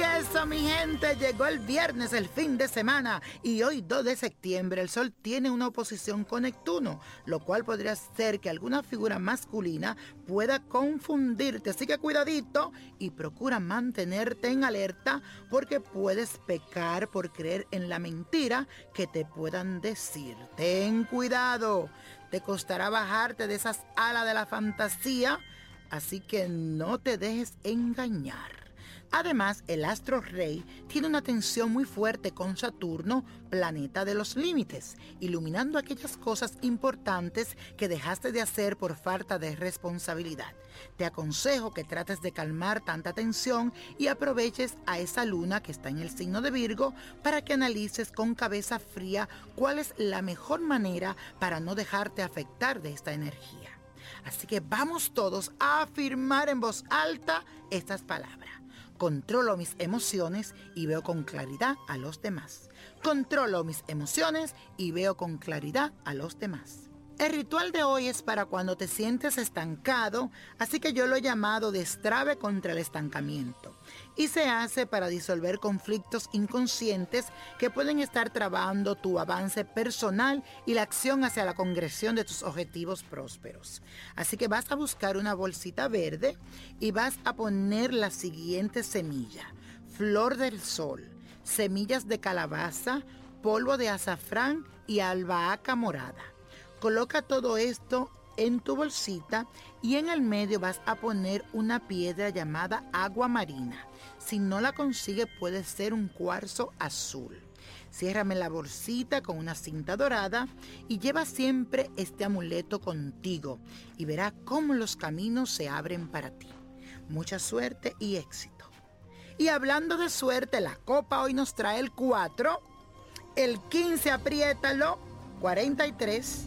eso, mi gente, llegó el viernes, el fin de semana, y hoy 2 de septiembre el Sol tiene una oposición con Neptuno, lo cual podría ser que alguna figura masculina pueda confundirte. Así que cuidadito y procura mantenerte en alerta porque puedes pecar por creer en la mentira que te puedan decir. Ten cuidado, te costará bajarte de esas alas de la fantasía, así que no te dejes engañar. Además, el astro rey tiene una tensión muy fuerte con Saturno, planeta de los límites, iluminando aquellas cosas importantes que dejaste de hacer por falta de responsabilidad. Te aconsejo que trates de calmar tanta tensión y aproveches a esa luna que está en el signo de Virgo para que analices con cabeza fría cuál es la mejor manera para no dejarte afectar de esta energía. Así que vamos todos a afirmar en voz alta estas palabras. Controlo mis emociones y veo con claridad a los demás. Controlo mis emociones y veo con claridad a los demás. El ritual de hoy es para cuando te sientes estancado, así que yo lo he llamado destrave contra el estancamiento y se hace para disolver conflictos inconscientes que pueden estar trabando tu avance personal y la acción hacia la congresión de tus objetivos prósperos. Así que vas a buscar una bolsita verde y vas a poner la siguiente semilla. Flor del sol, semillas de calabaza, polvo de azafrán y albahaca morada. Coloca todo esto en tu bolsita y en el medio vas a poner una piedra llamada agua marina. Si no la consigue puede ser un cuarzo azul. Ciérrame la bolsita con una cinta dorada y lleva siempre este amuleto contigo y verá cómo los caminos se abren para ti. Mucha suerte y éxito. Y hablando de suerte, la copa hoy nos trae el 4, el 15 apriétalo, 43,